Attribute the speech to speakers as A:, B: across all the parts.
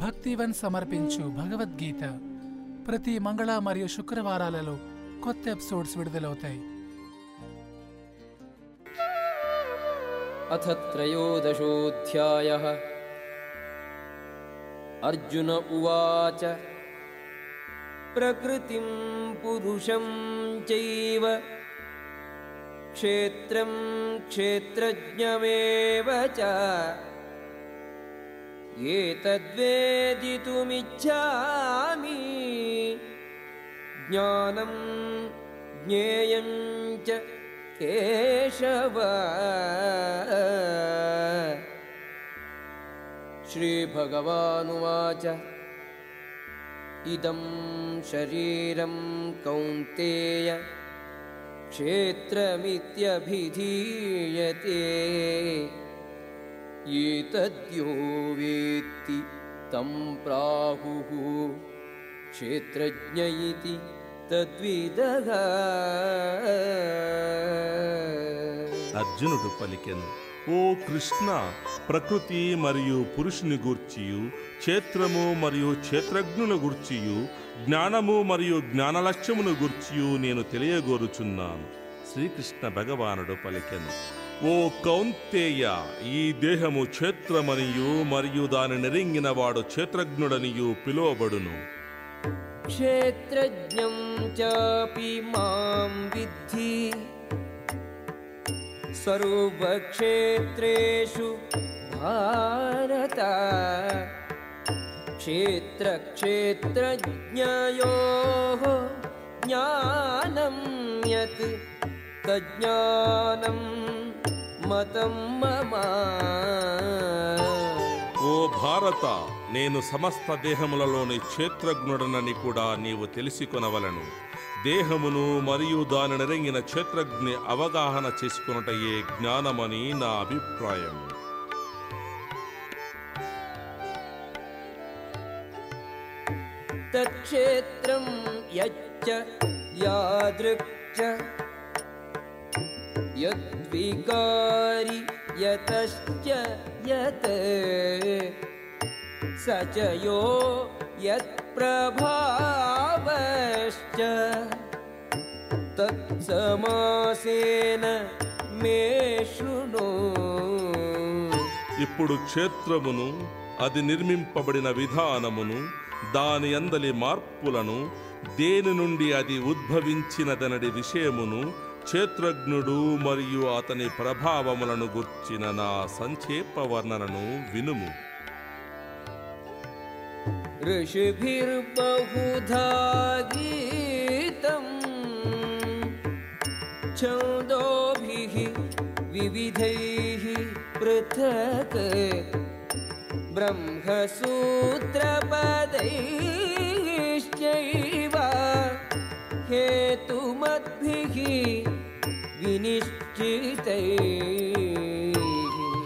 A: భక్తివన్ సమర్పించు భగవద్గీత ప్రతి మంగళ మరియు శుక్రవారాలలో కొత్త ఎపిసోడ్స్ విడుదలవుతాయి
B: अथ त्रयोदशोऽध्यायः अर्जुन उवाच प्रकृतिं पुरुषं चैव क्षेत्रं क्षेत्रज्ञमेव च एतद्वेदितुमिच्छामि। ज्ञानं ज्ञेयं च केशव। श्रीभगवानुवाच। इदं शरीरं कौन्तेय क्षेत्रमित्यभिधीयते ఏతద్యో వేత్తి తం ప్రాహు క్షేత్రజ్ఞ ఇది
C: అర్జునుడు పలికెను ఓ కృష్ణ ప్రకృతి మరియు పురుషుని గూర్చియు క్షేత్రము మరియు క్షేత్రజ్ఞుల గూర్చియు జ్ఞానము మరియు జ్ఞానలక్ష్యమును గూర్చియు నేను తెలియగోరుచున్నాను. శ్రీకృష్ణ భగవానుడు పలికెను ఓ కౌంతేయ ఈ దేహము క్షేత్రమనియు మరియు దాని నెరింగిన వాడు క్షేత్రజ్ఞుడనియు పిలువబడును.
B: క్షేత్రజ్ఞం చాపి మాం విద్ధి. సర్వక్షేత్రేషు భారత. క్షేత్ర క్షేత్రక్షేత్రజ్ఞయో జ్ఞానం యత్ తజ్ఞానం
C: ఓ భారత నేను సమస్త దేహములలోని క్షేత్రజ్ఞుడనని కూడా నీవు తెలుసుకొనవలను. దేహమును మరియు దాని నిరంగిన క్షేత్రజ్ఞ అవగాహన చేసుకున్నటయే జ్ఞానమని నా అభిప్రాయం.
B: తత్క్షేత్రం యచ్చ యాదృక్చ यद्विकारि यतश्च यत् स च यो यत्प्रभावश्च तत्समासेन मे शृणु
C: ఇప్పుడు క్షేత్రమును అది నిర్మింపబడిన విధానమును దాని అందలి మార్పులను దేని నుండి అది ఉద్భవించినదనడి విషయమును క్షేత్రజ్ఞుడు మరియు అతని ప్రభావములను గుర్చిన నా సంక్షేప వర్ణనను వినుము
B: ऋषिभिर्बहुधा गीतम् छन्दोभिः विविधैः पृथक् ब्रह्मसूत्रपदैश्चैव हेतुमद्भिः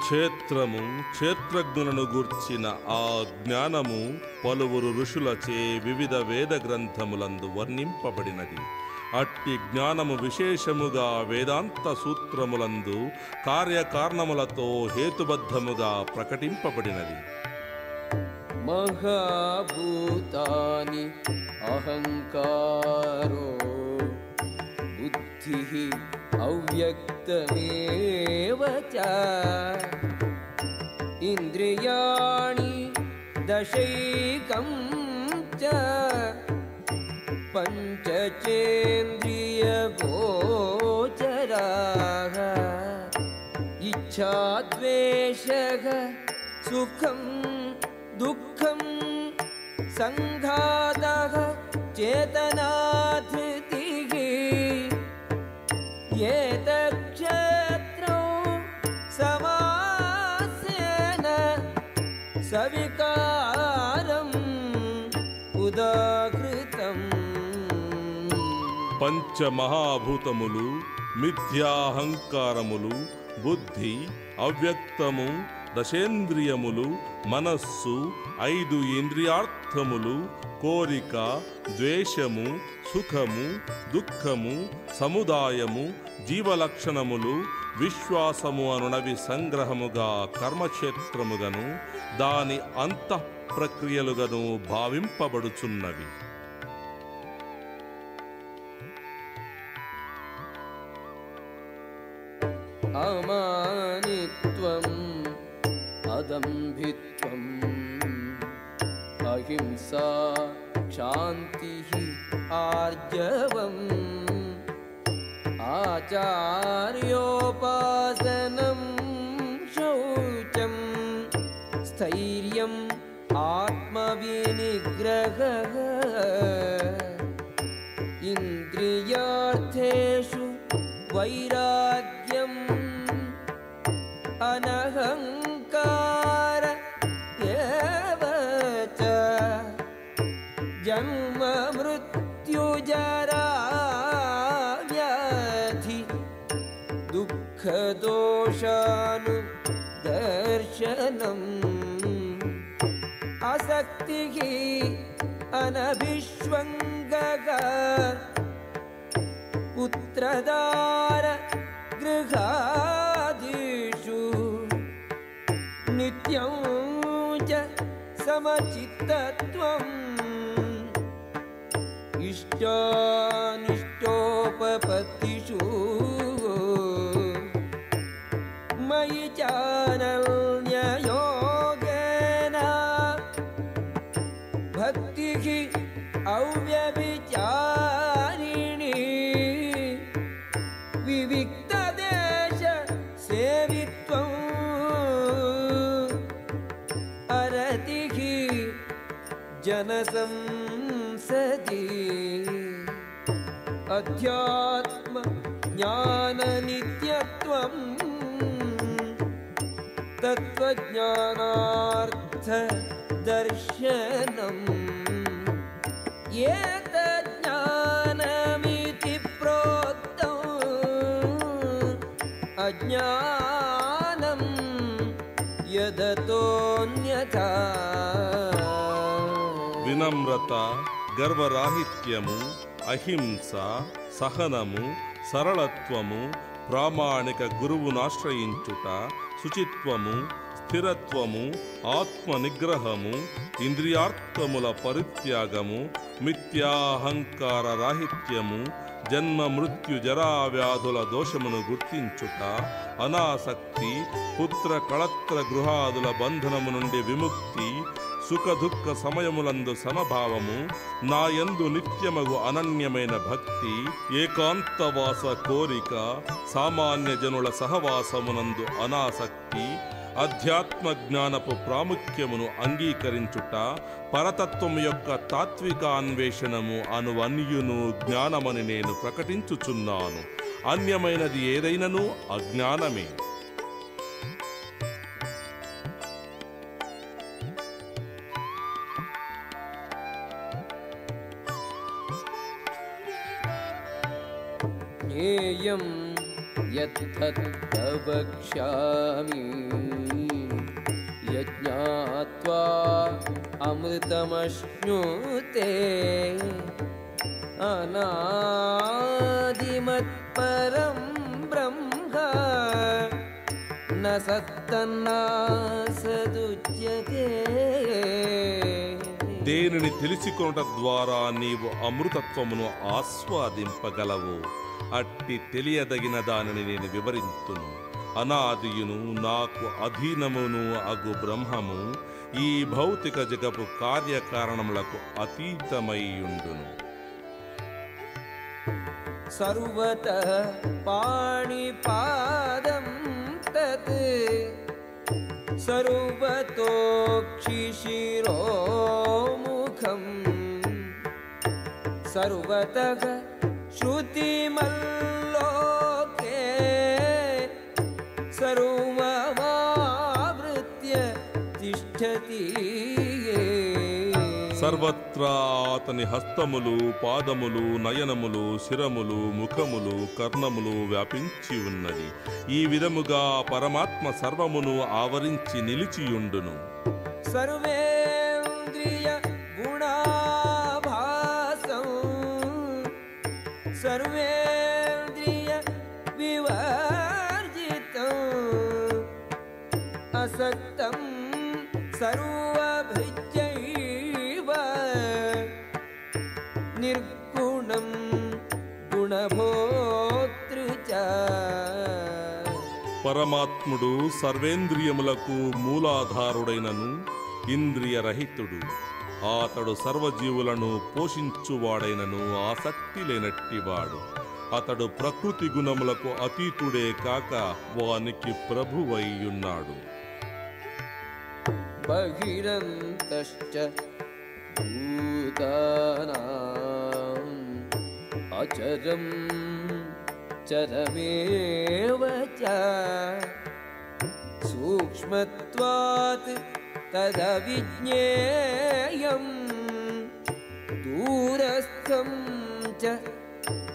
C: క్షేత్రము క్షేత్రజ్ఞులను గూర్చిన ఆ జ్ఞానము పలువురు ఋషులచే వివిధ వేద గ్రంథములందు వర్ణింపబడినది. అట్టి జ్ఞానము విశేషముగా వేదాంత సూత్రములందు కార్యకారణములతో హేతుబద్ధముగా ప్రకటింపబడినది.
B: మహాభూతాని అహంకారో బుద్ధి अव्यक्तमेव च। इन्द्रियाणि दशैकं च। पञ्चचेन्द्रियगोचराः। इच्छाद्वेषः सुखं दुःखं सङ्घातः चेतनाधृतिः एतक्षेत्रौ समासेन सविकारम् उदाहृतम्
C: పంచమహాభూతములు మిథ్యాహంకారములు బుద్ధి అవ్యక్తము దశేంద్రియములు మనస్సు ఐదు ఇంద్రియార్థములు కోరిక ద్వేషము సుఖము దుఃఖము సముదాయము జీవలక్షణములు విశ్వాసము అనునవి సంగ్రహముగా కర్మక్షేత్రముగను దాని అంతః ప్రక్రియలుగను భావింపబడుచున్నవి.
B: అమానిత్వం दम्भित्वम् अहिंसा क्षान्तिः आर्जवम्। आचार्योपासनं शोचम् स्थैर्यम् आत्मविनिग्रहः। इन्द्रियार्थेषु वैराग्यम्। अनहङ्कार जरा व्यथि दुःखदोषानुदर्शनम् आसक्तिः अनभिश्व पुत्रदार गृहादिषु नित्यं च समचित्तत्वम् चानिष्ठोपपत्तिषु मयि चानन्ययोगेना भक्तिः अव्यभिचारिणी। विविक्तदेश सेवित्वम्। अरतिः जनसम् सजी। अध्यात्मज्ञाननित्यत्वं तत्त्वज्ञानार्थदर्शनम् एतज्ज्ञानमिति प्रोक्तम् अज्ञानं यदतोऽन्यथा।
C: विनम्रता। గర్వరాహిత్యము అహింస సహనము సరళత్వము ప్రామాణిక గురువునాశ్రయించుట శుచిత్వము స్థిరత్వము ఆత్మ నిగ్రహము ఇంద్రియార్థముల పరిత్యాగము మిథ్యాహంకార రాహిత్యము జన్మ మృత్యు జరా వ్యాధుల దోషమును గుర్తించుట అనాసక్తి పుత్ర కళత్ర గృహాదుల బంధనము నుండి విముక్తి సుఖ దుఃఖ సమయములందు సమభావము నాయందు నిత్యమగు అనన్యమైన భక్తి ఏకాంతవాస కోరిక సామాన్య జనుల సహవాసమునందు అనాసక్తి అధ్యాత్మ జ్ఞానపు ప్రాముఖ్యమును అంగీకరించుట పరతత్వం యొక్క తాత్విక అన్వేషణము అనువన్యును జ్ఞానమని నేను ప్రకటించుచున్నాను. అన్యమైనది ఏదైనను అజ్ఞానమే.
B: అమృతమశ్నుతే అనాదిమత్పరం బ్రహ్మ సత్తన్నాసదుచ్యతే
C: దేనిని తెలుసుకొనట ద్వారా నీవు అమృతత్వమును ఆస్వాదింపగలవు. అట్టి తెలియదగిన దానిని నేను వివరించును అనాదియును నాకు అధీనమును అగు బ్రహ్మము ఈ భౌతిక జగపు కార్యకారణములకు అతీతమైయుండును
B: सर्वतः पाणिपादं तत् सर्वतोक्षिशिरोमुखम् सर्वतः श्रुतिमल्लोके
C: సర్వత్రా అతని హస్తములు పాదములు నయనములు శిరములు ముఖములు కర్ణములు వ్యాపించి ఉన్నది. ఈ విధముగా పరమాత్మ సర్వమును ఆవరించి నిలిచియుండును.
B: సర్వేంద్రియ గుణాభాసం సర్వేంద్రియ వివర్జితం అసత్
C: పరమాత్ముడు సర్వేంద్రియములకు మూలాధారుడైనను ఇంద్రియరహితుడు. అతడు సర్వజీవులను పోషించువాడైనను ఆసక్తి లేనట్టివాడు. అతడు ప్రకృతి గుణములకు అతీతుడే కాక వానికి ప్రభువయ్యున్నాడు.
B: బహిరంతశ్చ అచరం चरमेव च सूक्ष्मत्वात् तदविज्ञेयम् दूरस्थं च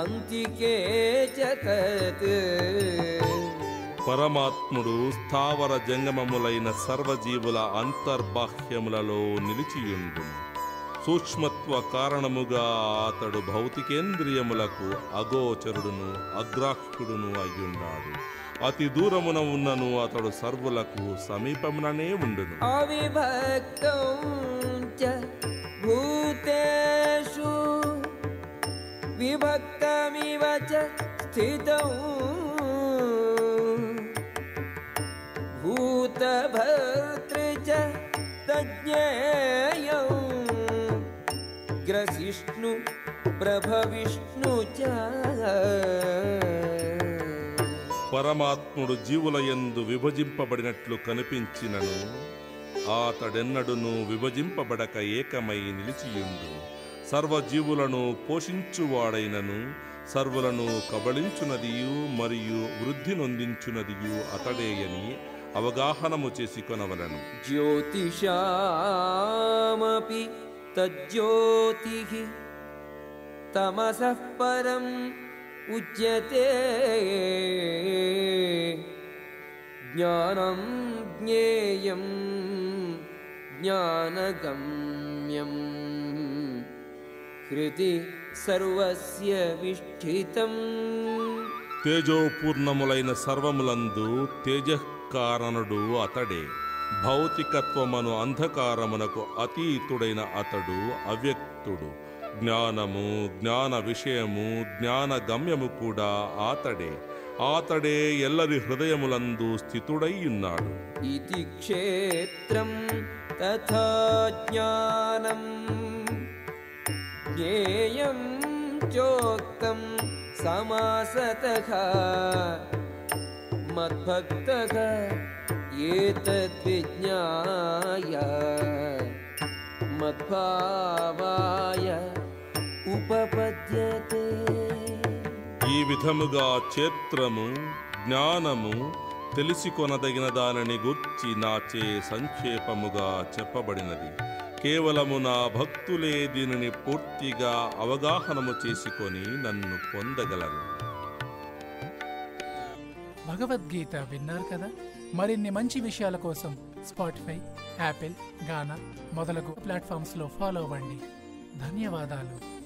B: अन्तिके च तत्
C: పరమాత్ముడు స్థావర జంగమములైన సర్వజీవుల అంతర్బాహ్యములలో నిలిచియుండు సూక్ష్మత్వ కారణముగా అతడు భౌతికేంద్రియములకు అగోచరుడును అగ్రాహ్యుడును అయ్యున్నాడు అతి దూరమున ఉన్నను అతడు సర్వులకు సమీపముననే ఉండును.
B: అవిభక్తం భూతేషు విభక్తమివ స్థితం. తజ్ఞేయ. ग्रसिष्णु प्रभविष्णु च
C: పరమాత్ముడు జీవుల యందు విభజింపబడినట్లు కనిపించినను అతడెన్నడును విభజింపబడక ఏకమై నిలిచియుండు సర్వజీవులను పోషించువాడైనను సర్వులను కబళించునదియు మరియు వృద్ధి నొందించునదియు అతడేయని అవగాహనము చేసి కొనవలను
B: ज्योतिषामपि तज्ज्योतिः तमसः परम् उच्यते ज्ञानं ज्ञेयं ज्ञानगम्यं हृदि सर्वस्य विष्ठितम्
C: తేజోపూర్ణములైన సర్వములందు తేజకారణుడు అతడే భౌతికత్వమను అంధకారమునకు అతీతుడైన అతడు అవ్యక్తుడు. జ్ఞానము జ్ఞాన విషయము జ్ఞాన గమ్యము కూడా ఆతడే ఆతడే ఎల్లరి హృదయములందు స్థితుడై ఉన్నాడు.
B: ఇది క్షేత్రం తథా జ్ఞానం. జ్ఞేయం చోక్తం సమాసత. మద్భక్త एतद्विज्ञाय मद्भावाय उपपद्यते
C: ఈ విధముగా క్షేత్రము జ్ఞానము తెలిసికొనదగిన దానిని గూర్చి నాచే సంక్షేపముగా చెప్పబడినది కేవలము నా భక్తులే దీనిని పూర్తిగా అవగాహనము చేసుకొని నన్ను పొందగలరు
A: భగవద్గీత విన్నారు కదా మరిన్ని మంచి విషయాల కోసం స్పాటిఫై యాపిల్ గానా మొదలగు ప్లాట్ఫామ్స్లో ఫాలో అవ్వండి. ధన్యవాదాలు.